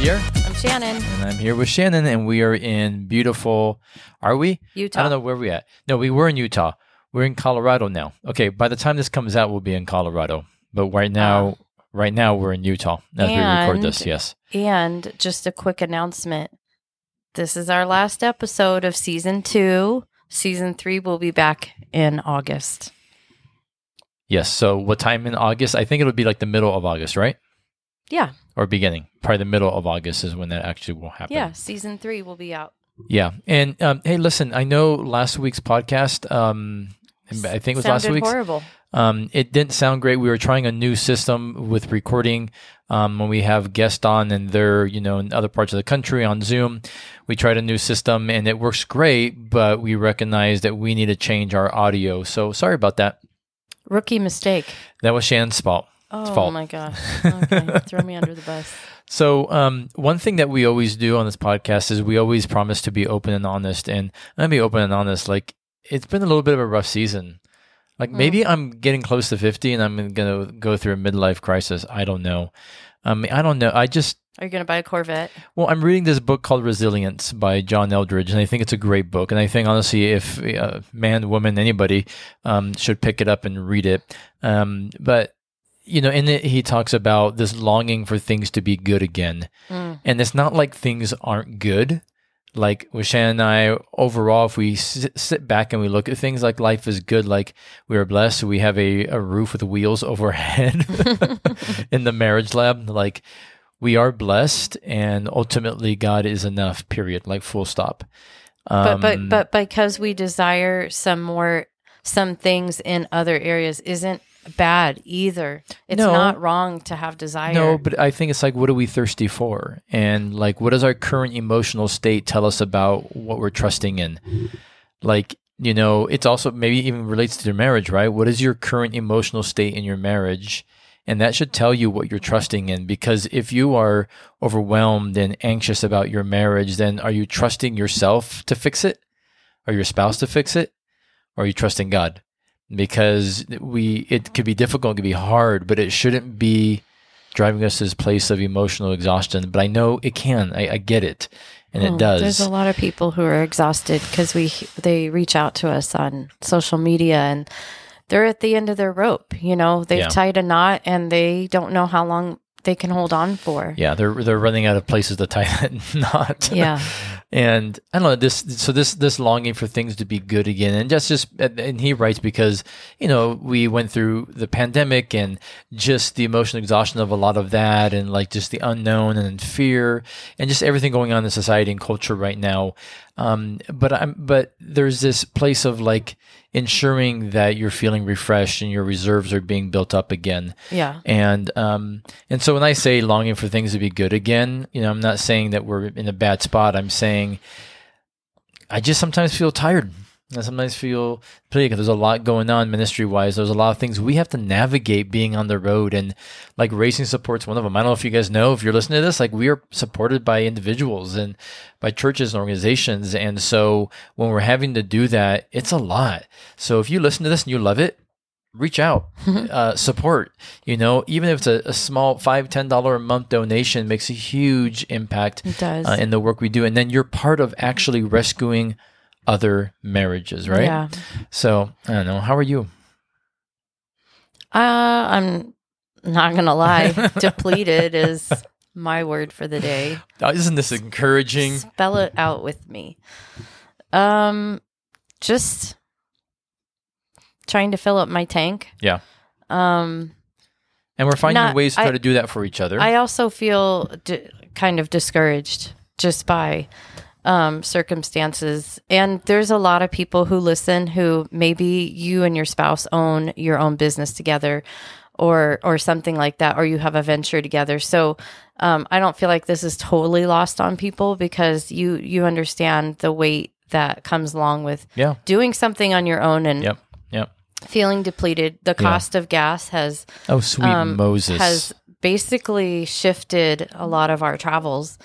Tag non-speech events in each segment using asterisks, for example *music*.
Javier. I'm Shannon. And I'm here with Shannon, and we are in beautiful. Are we? Utah. I don't know where we're at. No, we were in Utah. We're in Colorado now. Okay, by the time this comes out, we'll be in Colorado. But right now, ah. right now we're in Utah as we record this. And- Yes. And just a quick announcement. This is our last episode of season two. Season three will be back in August. Yes. So what time in August? I think it'll be like the middle of August, right? Yeah. Or beginning. Probably the middle of August is when that actually will happen. Yeah. Season three will be out. Yeah. And um, hey, listen, I know last week's podcast, um, I think it was last Sounded week's. horrible. Um, it didn't sound great. We were trying a new system with recording. Um, when we have guests on and they're, you know, in other parts of the country on Zoom, we tried a new system and it works great, but we recognize that we need to change our audio. So sorry about that. Rookie mistake. That was Shannon's fault. Oh fault. my gosh. *laughs* Okay. Throw me under the bus. So, um, one thing that we always do on this podcast is we always promise to be open and honest. And I'm gonna be open and honest. Like, it's been a little bit of a rough season. Like, maybe I'm getting close to 50 and I'm gonna go through a midlife crisis. I don't know. I Um, I don't know. I just, Are you going to buy a Corvette? well, I'm reading this book called Resilience by John Eldredge, and I think it's a great book. And I think, honestly, if uh, man, woman, anybody um, should pick it up and read it. Um, but you know, in it, he talks about this longing for things to be good again, Mm. and it's not like things aren't good. Like with Shannon and I, overall, if we sit, sit back and we look at things like life is good, like we are blessed, we have a, a roof with wheels *laughs* overhead *laughs* in the marriage lab, like we are blessed, and ultimately God is enough. Period. Like full stop. But but Um, but because we desire some more some things in other areas isn't bad either. It's No. not wrong to have desire. No, but I think it's like, what are we thirsty for? And like, what does our current emotional state tell us about what we're trusting in? Like, you know, it's also maybe even relates to your marriage, right? What is your current emotional state in your marriage? And that should tell you what you're trusting in. Because if you are overwhelmed and anxious about your marriage, then are you trusting yourself to fix it? Or your spouse to fix it? Or are you trusting God? Because we, it could be difficult, it could be hard, but it shouldn't be driving us to this place of emotional exhaustion. But I know it can. I, I get it, and Oh, it does. There's a lot of people who are exhausted because we they reach out to us on social media and they're at the end of their rope. You know, they've Yeah. tied a knot and they don't know how long they can hold on for. yeah, they're they're running out of places to tie that *laughs* knot. Yeah. and I don't know this. So this this longing for things to be good again, and that's just and he writes because you know we went through the pandemic and just the emotional exhaustion of a lot of that, and like just the unknown and fear, and just everything going on in society and culture right now. Um, but I'm but there's this place of like ensuring that you're feeling refreshed and your reserves are being built up again. Yeah. And um and so when I say longing for things to be good again, you know, I'm not saying that we're in a bad spot. I'm saying I just sometimes feel tired. I sometimes feel pretty because there's a lot going on ministry wise. There's a lot of things we have to navigate being on the road, and like racing support's one of them. I don't know if you guys know if you're listening to this. Like we are supported by individuals and by churches and organizations, and so when we're having to do that, it's a lot. So if you listen to this and you love it, reach out, *laughs* uh, support. You know, even if it's a, a small five, ten dollar a month donation, makes a huge impact uh, in the work we do, and then you're part of actually rescuing other marriages, right? Yeah. So I don't know. How are you? Uh, I'm not gonna lie. *laughs* Depleted is my word for the day. Uh, isn't this encouraging? Spell it out with me. Um, just trying to fill up my tank. Yeah. Um, And we're finding Not- ways to try I- to do that for each other. I also feel d- kind of discouraged just by um, circumstances. And there's a lot of people who listen who maybe you and your spouse own your own business together or or something like that or you have a venture together. So um, I don't feel like this is totally lost on people because you you understand the weight that comes along with yeah. doing something on your own and Yep. Yep. feeling depleted. The cost of gas has Oh, sweet um, Moses. has basically shifted a lot of our travels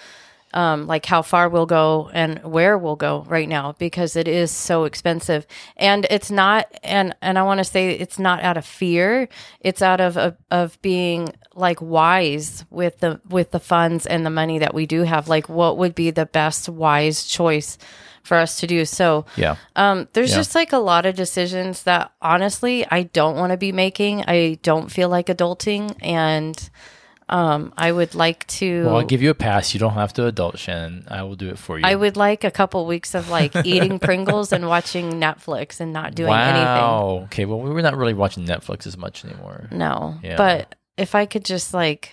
um, like how far we'll go and where we'll go right now because it is so expensive and it's not and and i want to say it's not out of fear it's out of of, of being like wise with the with the funds and the money that we do have like what would be the best wise choice for us to do so Yeah. um, there's Yeah. just like a lot of decisions that honestly I don't want to be making. I don't feel like adulting, and um, I would like to. Well, I'll give you a pass. You don't have to adult, Shannon. I will do it for you. I would like a couple weeks of like *laughs* eating Pringles and watching Netflix and not doing anything. wow. Okay. Well, we're not really watching Netflix as much anymore. No, Yeah. but if I could just like,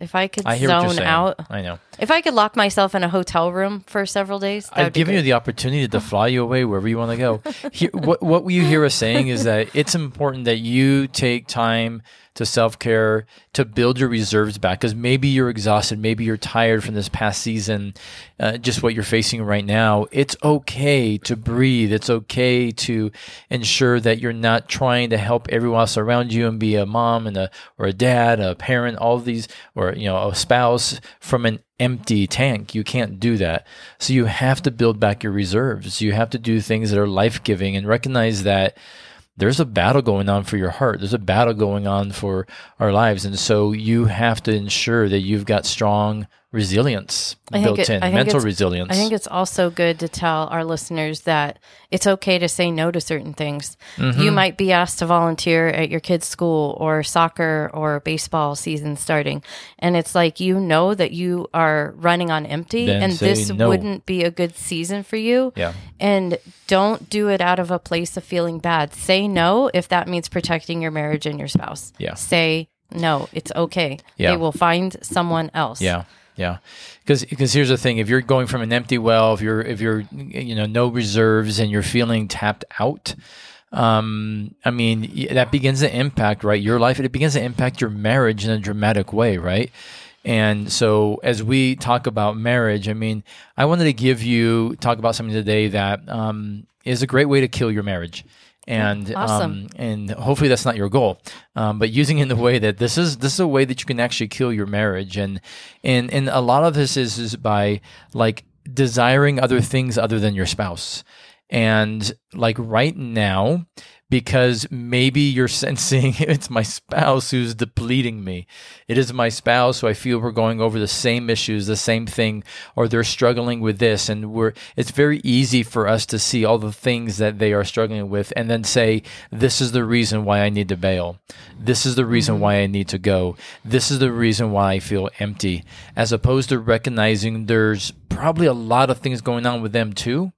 if I could I zone out, I know. If I could lock myself in a hotel room for several days, I've given you the opportunity to fly you away wherever you want to go. *laughs* Here, what what you hear us saying is that it's important that you take time to self care to build your reserves back because maybe you're exhausted, maybe you're tired from this past season, uh, just what you're facing right now. It's okay to breathe. It's okay to ensure that you're not trying to help everyone else around you and be a mom and a or a dad, a parent, all of these, or you know, a spouse from an empty tank. You can't do that. So you have to build back your reserves. You have to do things that are life giving and recognize that there's a battle going on for your heart. There's a battle going on for our lives. And so you have to ensure that you've got strong resilience built it- in, mental resilience. I think it's also good to tell our listeners that it's okay to say no to certain things. Mm-hmm. You might be asked to volunteer at your kid's school or soccer or baseball season starting. And it's like, you know that you are running on empty Then and this no. wouldn't be a good season for you. yeah. And don't do it out of a place of feeling bad. Say no if that means protecting your marriage and your spouse. Yeah. Say no. It's okay. Yeah. They will find someone else. Yeah, yeah. Because because here's the thing: if you're going from an empty well, if you're if you're you know no reserves and you're feeling tapped out, um, I mean that begins to impact right your life. It begins to impact your marriage in a dramatic way, right? And so as we talk about marriage, I mean, I wanted to give you talk about something today that um, is a great way to kill your marriage. And Awesome. um, and hopefully that's not your goal, um, but using it in the way that this is this is a way that you can actually kill your marriage, and and and a lot of this is is by like desiring other things other than your spouse, and like right now because maybe you're *laughs* sensing it's my spouse who's depleting me. It is my spouse who I feel we're going over the same issues, the same thing, or they're struggling with this. And we're, it's very easy for us to see all the things that they are struggling with and then say, this is the reason why I need to bail. This is the reason mm-hmm. why I need to go. This is the reason why I feel empty, as opposed to recognizing there's probably a lot of things going on with them too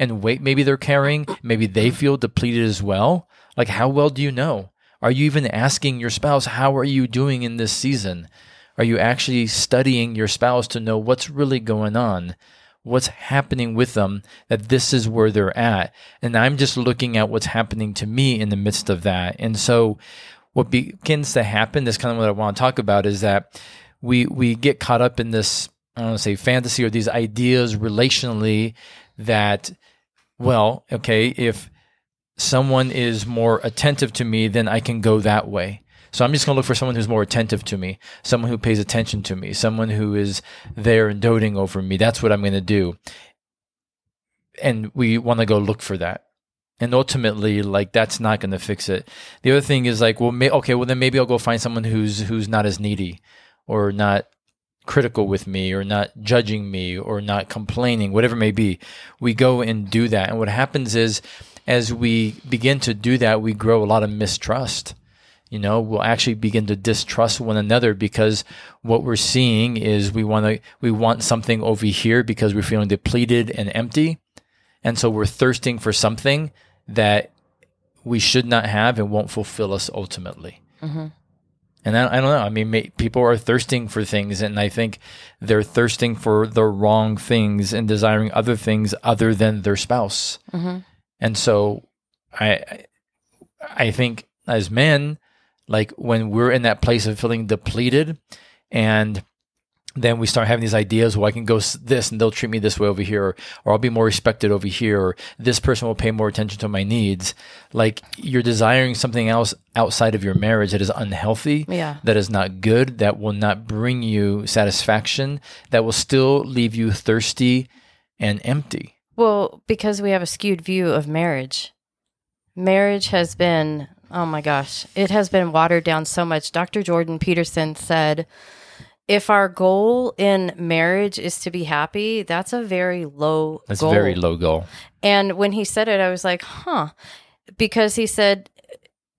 and weight maybe they're carrying, maybe they feel depleted as well. Like, how well do you know? Are you even asking your spouse, how are you doing in this season? Are you actually studying your spouse to know what's really going on? What's happening with them, that this is where they're at. And I'm just looking at what's happening to me in the midst of that. And so, what begins to happen, this kind of what I want to talk about, is that we we get caught up in this, I don't want to say fantasy or these ideas relationally that well, okay, if someone is more attentive to me, then I can go that way. So I'm just going to look for someone who's more attentive to me, someone who pays attention to me, someone who is there and doting over me. That's what I'm going to do. And we want to go look for that. And ultimately, like that's not going to fix it. The other thing is like, well, may, okay, well then maybe I'll go find someone who's who's not as needy, or not critical with me or not judging me or not complaining, whatever it may be. We go and do that. And what happens is, as we begin to do that, we grow a lot of mistrust. You know, we'll actually begin to distrust one another because what we're seeing is we want to, we want something over here because we're feeling depleted and empty. And so we're thirsting for something that we should not have and won't fulfill us ultimately. Mm-hmm. And I, I don't know. I mean, may, people are thirsting for things, and I think they're thirsting for the wrong things and desiring other things other than their spouse. Mm-hmm. And so, I, I- I think as men, like when we're in that place of feeling depleted, and then we start having these ideas well i can go this and they'll treat me this way over here or, or i'll be more respected over here or this person will pay more attention to my needs like you're desiring something else outside of your marriage that is unhealthy Yeah. that is not good that will not bring you satisfaction that will still leave you thirsty and empty Well, because we have a skewed view of marriage. Marriage has been, oh my gosh, it has been watered down so much. Dr. Jordan Peterson said, if our goal in marriage is to be happy, that's a very low that's goal. a very low goal And when he said it, I was like, huh. Because he said,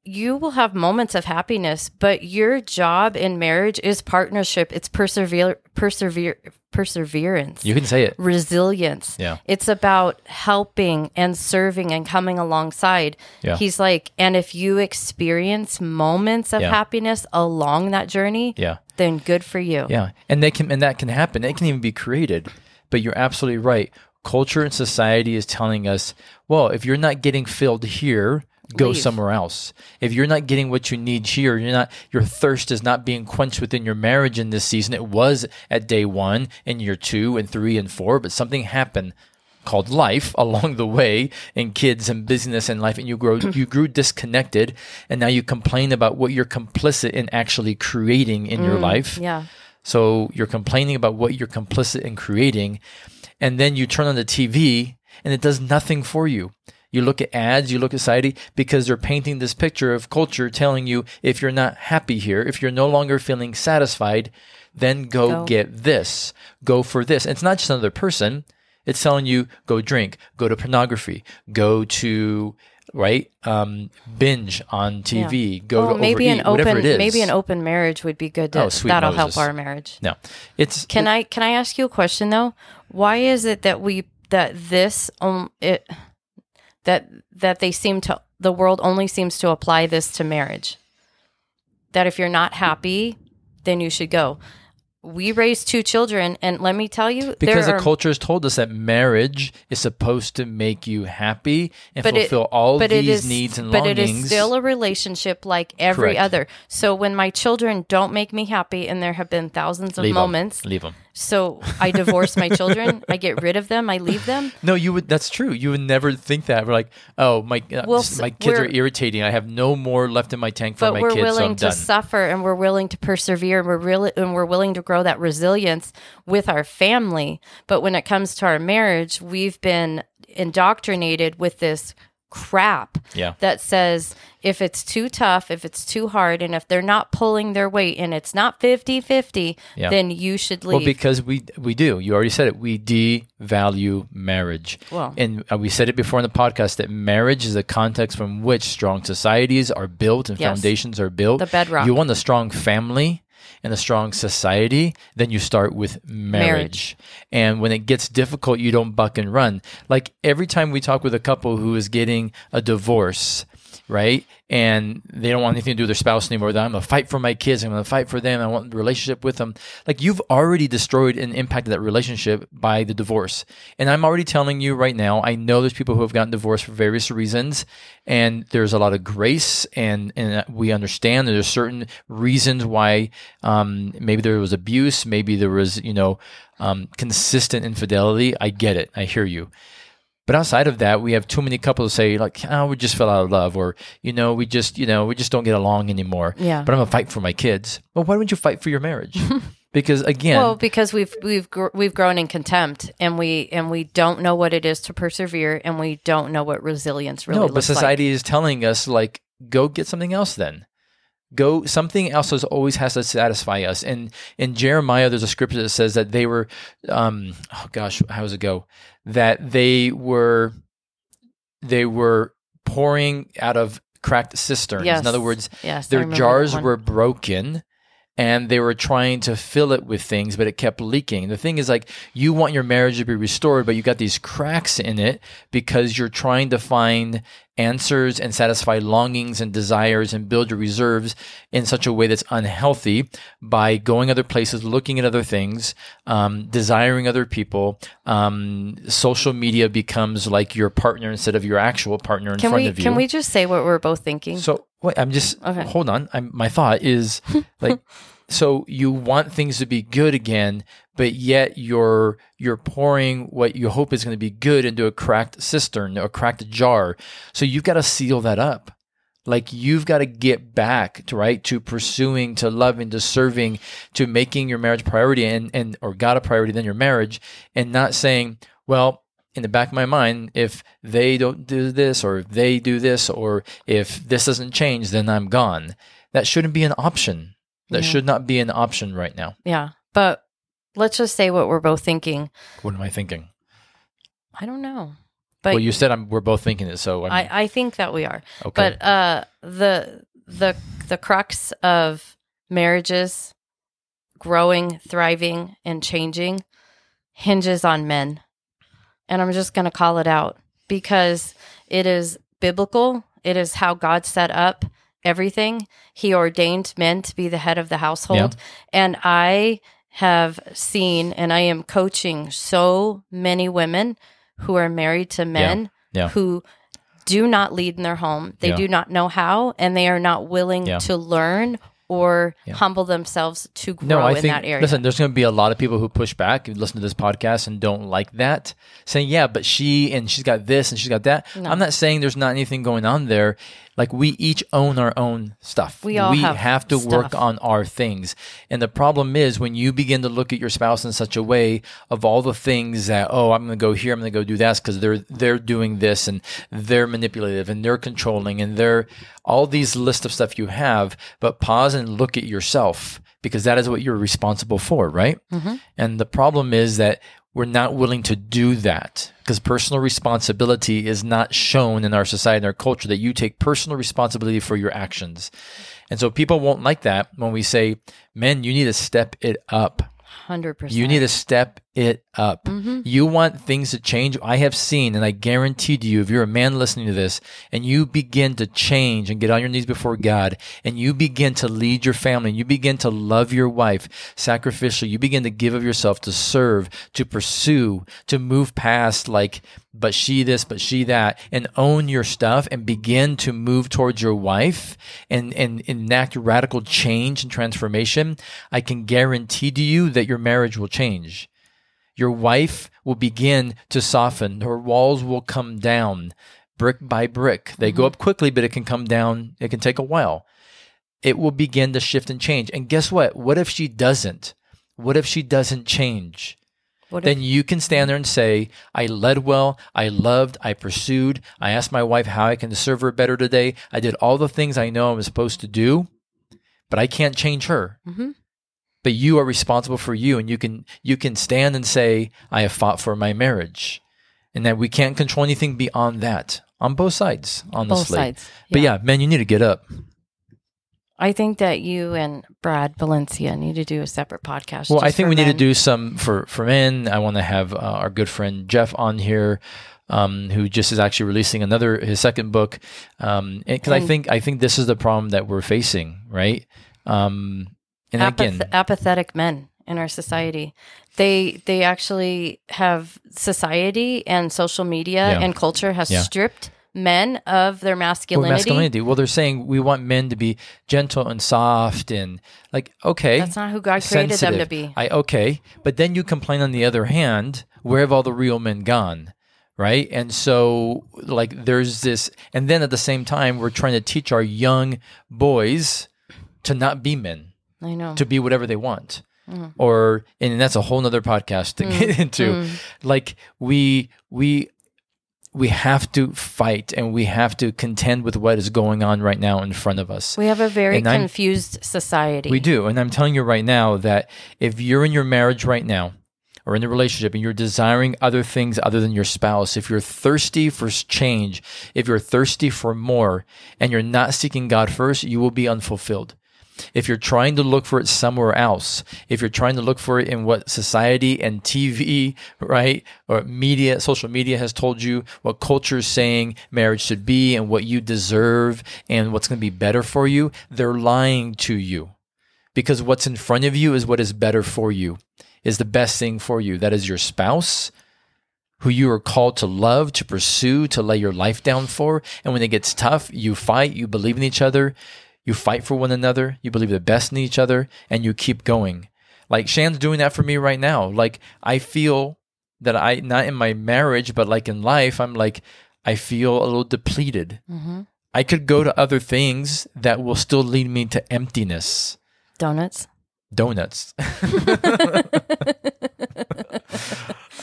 you will have moments of happiness, but your job in marriage is partnership. It's persevere, persevere, perseverance you can say it resilience. Yeah. It's about helping and serving and coming alongside. Yeah. He's like, and if you experience moments of Yeah. happiness along that journey, yeah then good for you. Yeah, and they can and that can happen. It can even be created. But you're absolutely right. Culture and society is telling us, well, if you're not getting filled here, go Leave. somewhere else. If you're not getting what you need here, you're not your thirst is not being quenched within your marriage in this season. It was at day 1 and year 2 and 3 and 4, but something happened called life *laughs* along the way in kids and business and life and you grow you grew disconnected and now you complain about what you're complicit in actually creating in your mm, life Yeah. so you're complaining about what you're complicit in creating, and then you turn on the TV and it does nothing for you. You look at ads, you look at society because they're painting this picture of culture telling you if you're not happy here, if you're no longer feeling satisfied, then go, Go. get this, go for this. And it's not just another person. It's telling you go drink, go to pornography, go to right um, binge on TV, go Well, to maybe overeat, an whatever open it is. maybe an open marriage would be good. To, Oh, sweet that'll Moses. help our marriage. no, it's Can I can I ask you a question though? Why is it that we that this um it that that they seem to the world only seems to apply this to marriage? That if you're not happy, then you should go. We raised two children, and let me tell you, Because there the are, culture has told us that marriage is supposed to make you happy and But it- fulfill all but it these is, needs and but longings. But it is still a relationship like every Correct. other. So when my children don't make me happy, and there have been thousands of Leave moments, Leave them. So I divorce my children, I get rid of them, I leave them. No, you would. That's true. You would never think that. We're like, oh, my uh, Well, s- s- my kids are irritating. I have no more left in my tank for my kids. but we're so willing I'm to done. suffer and we're willing to persevere and we're really and we're willing to grow that resilience with our family but when it comes to our marriage we've been indoctrinated with this crap Yeah. that says if it's too tough if it's too hard and if they're not pulling their weight and it's not 50-50 Yeah. then you should leave Well, because we we do. You already said it. We devalue marriage. Well. and uh, we said it before in the podcast that marriage is a context from which strong societies are built and Yes. foundations are built. The bedrock. You want a strong family and a strong society, then you start with marriage. Marriage. And when it gets difficult, you don't buck and run. Like every time we talk with a couple who is getting a divorce, right? And they don't want anything to do with their spouse anymore. I'm going to fight for my kids. I'm going to fight for them. I want a relationship with them. Like you've already destroyed and impacted that relationship by the divorce. And I'm already telling you right now, I know there's people who have gotten divorced for various reasons. And there's a lot of grace and, and we understand that there's certain reasons why um, maybe there was abuse. Maybe there was, you know, um, consistent infidelity. I get it. I hear you. But outside of that, we have too many couples say like, "Oh, we just fell out of love," or you know, we just you know we just don't get along anymore. Yeah. But I'm gonna fight for my kids. Well, why don't you fight for your marriage? *laughs* because again, Well, because we've we've gr- we've grown in contempt, and we and we don't know what it is to persevere, and we don't know what resilience really no, but society is telling us like, go get something else then. Go something else is always has to satisfy us. And in Jeremiah, there's a scripture that says that they were, um, oh gosh, how does it go? That they were, they were pouring out of cracked cisterns. Yes. In other words. Yes, their jars were broken and they were trying to fill it with things but it kept leaking the thing is like you want your marriage to be restored but you got these cracks in it because you're trying to find answers and satisfy longings and desires and build your reserves in such a way that's unhealthy by going other places looking at other things um, desiring other people um, social media becomes like your partner instead of your actual partner in Can front we of you can we just say what we're both thinking? so wait, I'm just Okay. hold on. I'm, my thought is *laughs* like so you want things to be good again, but yet you're you're pouring what you hope is going to be good into a cracked cistern, a cracked jar. So you've got to seal that up. Like you've got to get back to right to pursuing, to loving, to serving, to making your marriage priority and and or God a priority than your marriage, and not saying, well, in the back of my mind, if they don't do this or if they do this or if this doesn't change, then I'm gone. That shouldn't be an option. That Yeah. should not be an option right now. Yeah. But let's just say what we're both thinking. What am I thinking? I don't know. But well, you said I'm, we're both thinking it, so I'm, I, I think that we are. okay. But uh the the the crux of marriages growing, thriving, and changing hinges on men. And I'm just gonna call it out because it is biblical. It is how God set up everything. He ordained men to be the head of the household. And I have seen and I am coaching so many women who are married to men Yeah. who do not lead in their home. They Yeah. do not know how and they are not willing Yeah. to learn or Yeah. humble themselves to grow no, I in think that area. listen. There's going to be a lot of people who push back and listen to this podcast and don't like that, saying, "Yeah, but she and she's got this and she's got that." No. I'm not saying there's not anything going on there. Like we each own our own stuff. We all have have to work on our things. And the problem is when you begin to look at your spouse in such a way of all the things that, oh, I'm going to go here, I'm going to go do that because they're they're doing this and they're manipulative and they're controlling and they're all these list of stuff you have. But pause and look at yourself because that is what you're responsible for, right? Mm-hmm. And the problem is that we're not willing to do that because personal responsibility is not shown in our society and our culture that you take personal responsibility for your actions. And so people won't like that when we say, men, you need to step it up. 100%. You need to step it up. Mm-hmm. You want things to change. I have seen, and I guarantee to you, if you're a man listening to this and you begin to change and get on your knees before God and you begin to lead your family and you begin to love your wife sacrificially, you begin to give of yourself to serve, to pursue, to move past like, but she this, but she that, and own your stuff and begin to move towards your wife and, and enact radical change and transformation, I can guarantee to you that your marriage will change. Your wife will begin to soften. Her walls will come down brick by brick. They go up quickly, but it can come down. It can take a while. It will begin to shift and change. And guess what? What if she doesn't? What if she doesn't change? What then if, you can stand there and say, I led well, I loved, I pursued, I asked my wife how I can serve her better today. I did all the things I know I'm supposed to do, but I can't change her. Mhm. But you are responsible for you, and you can you can stand and say, I have fought for my marriage. And that we can't control anything beyond that on both sides, honestly. both sides. But yeah, man, you need to get up. I think that you and Brad Valencia need to do a separate podcast. Well, I think we need to do some for for men. I want to have uh, our good friend Jeff on here, um, who just is actually releasing another his second book. Um, because I think I think this is the problem that we're facing, right? Um, and Apath- again, apathetic men in our society. They they actually have society and social media Yeah. and culture has Yeah. stripped men of their masculinity. well, masculinity. masculinity. Well, they're saying we want men to be gentle and soft and like okay, That's not who God created them to be. I okay, but then you complain on the other hand, where have all the real men gone? Right? And so like there's this and then at the same time we're trying to teach our young boys to not be men, I know. to be whatever they want. Mm. Or and that's a whole nother podcast to get into. mm. Like we we we have to fight and we have to contend with what is going on right now in front of us. We have a very And I'm- confused society. We do. And I'm telling you right now that if you're in your marriage right now or in a relationship and you're desiring other things other than your spouse, if you're thirsty for change, if you're thirsty for more and you're not seeking God first, you will be unfulfilled. If you're trying to look for it somewhere else, if you're trying to look for it in what society and TV, right, or media, social media has told you, what culture is saying marriage should be and what you deserve and what's going to be better for you, they're lying to you because what's in front of you is what is better for you, is the best thing for you. That is your spouse, who you are called to love, to pursue, to lay your life down for. And when it gets tough, you fight, you believe in each other, you fight for one another, you believe the best in each other, and you keep going. Like Shan's doing that for me right now. Like I feel that I not in my marriage, but like in life, I'm like I feel a little depleted. Mm-hmm. I could go to other things that will still lead me to emptiness. Donuts. Donuts. *laughs* *laughs*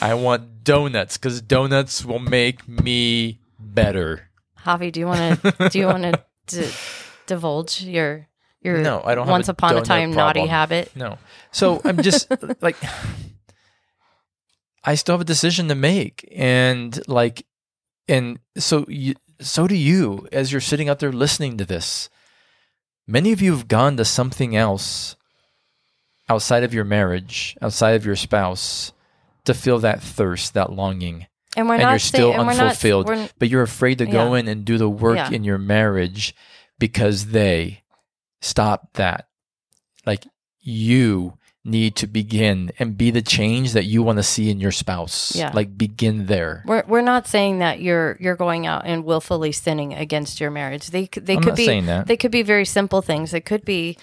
I want donuts because donuts will make me better. Javi, do you want to do you want to *laughs* divulge your your No, I don't once a upon a time naughty habit? No. So I'm just *laughs* like, I still have a decision to make. And like, and so you, so do you as you're sitting out there listening to this. Many of you have gone to something else outside of your marriage, outside of your spouse, to feel that thirst, that longing. And we're and not you're still saying, not- unfulfilled, we're- but you're afraid to go Yeah. in and do the work Yeah. in your marriage because they stop that. Like you need to begin and be the change that you want to see in your spouse. Yeah. Like begin there. We're we're not saying that you're you're going out and willfully sinning against your marriage. They they I'm could be they could be very simple things. It could be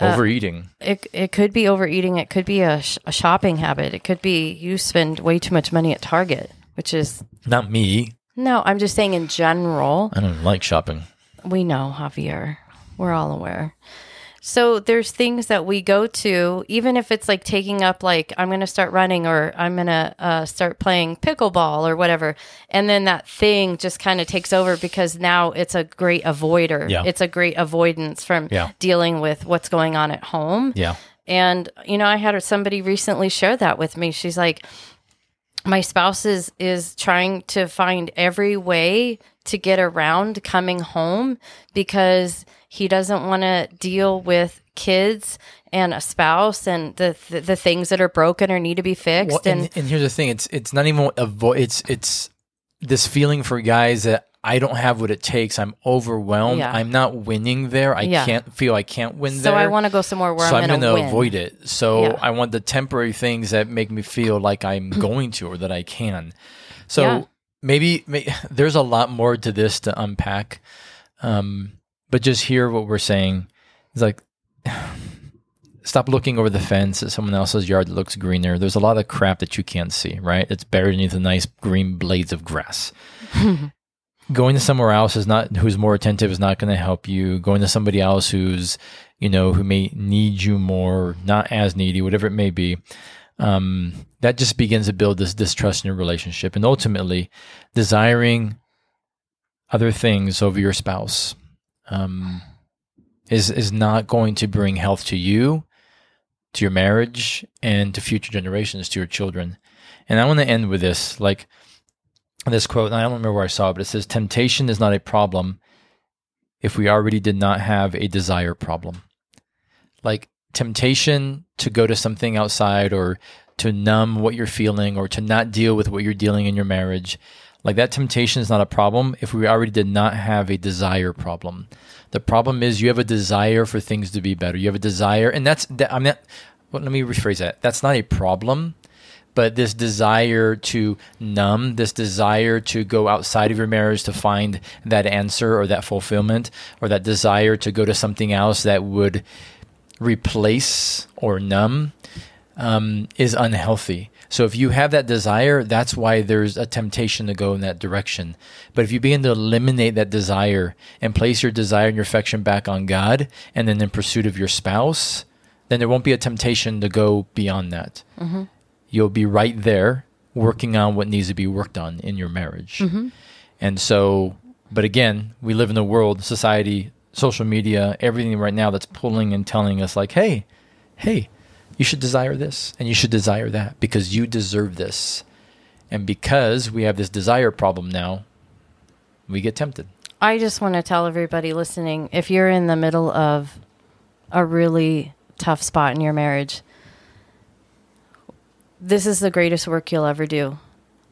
uh, Overeating. it it could be overeating. It could be a, sh- a shopping habit. It could be you spend way too much money at Target, which is Not me. no. I'm just saying in general. I don't like shopping. We know Javier. We're all aware. So there's things that we go to, even if it's like taking up, like I'm going to start running or I'm going to uh, start playing pickleball or whatever, and then that thing just kind of takes over because now it's a great avoider. Yeah. It's a great avoidance from Yeah. dealing with what's going on at home. Yeah. And you know, I had somebody recently share that with me. She's like, my spouse is is trying to find every way to get around coming home because he doesn't want to deal with kids and a spouse and the, the the things that are broken or need to be fixed Well, and, and, and here's the thing: it's it's not even avoid. It's it's this feeling for guys that I don't have what it takes. I'm overwhelmed. Yeah. I'm not winning there. I Yeah. can't feel I can't win so there. So I want to go somewhere where so I'm, going to gonna avoid it. So Yeah. I want the temporary things that make me feel like I'm *clears throat* going to or that I can. So maybe, may, *laughs* there's a lot more to this to unpack. Um, but just hear what we're saying. It's like *sighs* *laughs* stop looking over the fence at someone else's yard that looks greener. There's a lot of crap that you can't see, right? It's buried beneath the nice green blades of grass. *laughs* going to somewhere else is not who's more attentive is not going to help you. Going to somebody else who's you know who may need you more, not as needy, whatever it may be. Um, that just begins to build this distrust in your relationship, and ultimately, desiring other things over your spouse um, is is not going to bring health to you, to your marriage, and to future generations, to your children. And I want to end with this, like this quote. And I don't remember where I saw it, but it says, "Temptation is not a problem if we already did not have a desire problem." Like temptation to go to something outside or to numb what you're feeling or to not deal with what you're dealing in your marriage like that temptation is not a problem if we already did not have a desire problem. The problem is you have a desire for things to be better. You have a desire, and that's that, I'm not. Well, let me rephrase that. That's not a problem, but this desire to numb, this desire to go outside of your marriage to find that answer or that fulfillment, or that desire to go to something else that would replace or numb um, is unhealthy. So if you have that desire, that's why there's a temptation to go in that direction. But if you begin to eliminate that desire and place your desire and your affection back on God and then in pursuit of your spouse, then there won't be a temptation to go beyond that. Mm-hmm. You'll be right there working on what needs to be worked on in your marriage. Mm-hmm. And so, but again, we live in a world, society, social media, everything right now that's pulling and telling us, like, hey, hey, you should desire this and you should desire that because you deserve this. And because we have this desire problem now, we get tempted. I just want to tell everybody listening if you're in the middle of a really tough spot in your marriage, this is the greatest work you'll ever do.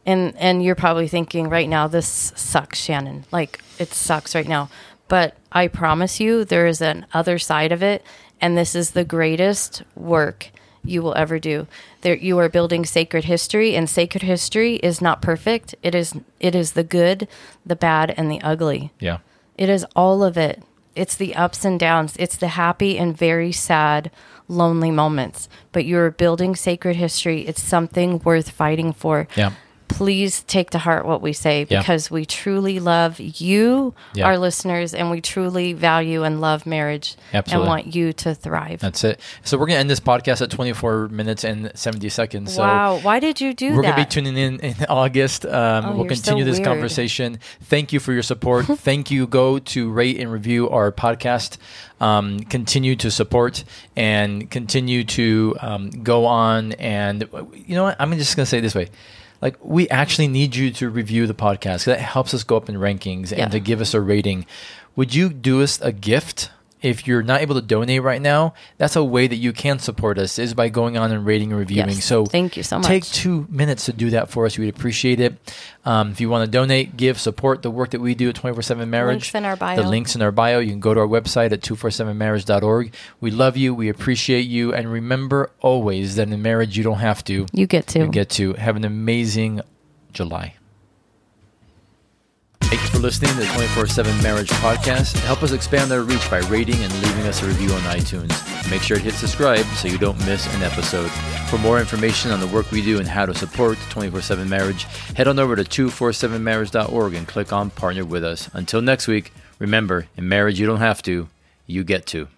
And and you're probably thinking right now this sucks, Shannon. Like it sucks right now. But I promise you there is an other side of it and this is the greatest work you will ever do. There you are building sacred history and sacred history is not perfect. It is it is the good, the bad and the ugly. Yeah. It is all of it. It's the ups and downs. It's the happy and very sad, lonely moments. But you're building sacred history. It's something worth fighting for. Yeah. Please take to heart what we say Yeah. because we truly love you, Yeah. our listeners, and we truly value and love marriage Absolutely. and want you to thrive. That's it. So we're gonna end this podcast at 24 minutes and 70 seconds. So wow. Why did you do that? We're going to be tuning in in August. Um, Oh, we'll you're so continue this weird. conversation. Thank you for your support. *laughs* Thank you. Go to rate and review our podcast. Um, continue to support and continue to um, go on. And you know what? I'm just going to say it this way. Like, we actually need you to review the podcast. That helps us go up in rankings Yeah. and to give us a rating. Would you do us a gift? If you're not able to donate right now, that's a way that you can support us is by going on and rating and reviewing. Yes. So Thank you so much. Take two minutes to do that for us. We'd appreciate it. Um, if you want to donate, give, support the work that we do at 24 7 Marriage. Links in our bio. The links in our bio. You can go to our website at 247marriage.org. We love you. We appreciate you. And remember always that in marriage, you don't have to. you get to. You get to. Have an amazing July. Thank you for listening to the 24 7 Marriage Podcast. Help us expand our reach by rating and leaving us a review on iTunes. Make sure to hit subscribe so you don't miss an episode. For more information on the work we do and how to support 24 7 Marriage, head on over to 247marriage.org and click on Partner with Us. Until next week, remember, in marriage you don't have to, you get to.